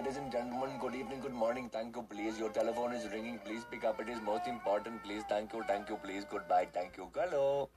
ladies and gentlemen. Good evening, good morning. Thank you, please. Your telephone is ringing. Please pick up. It is most important. Please, thank you, thank you, please. Goodbye. Thank you. Hello.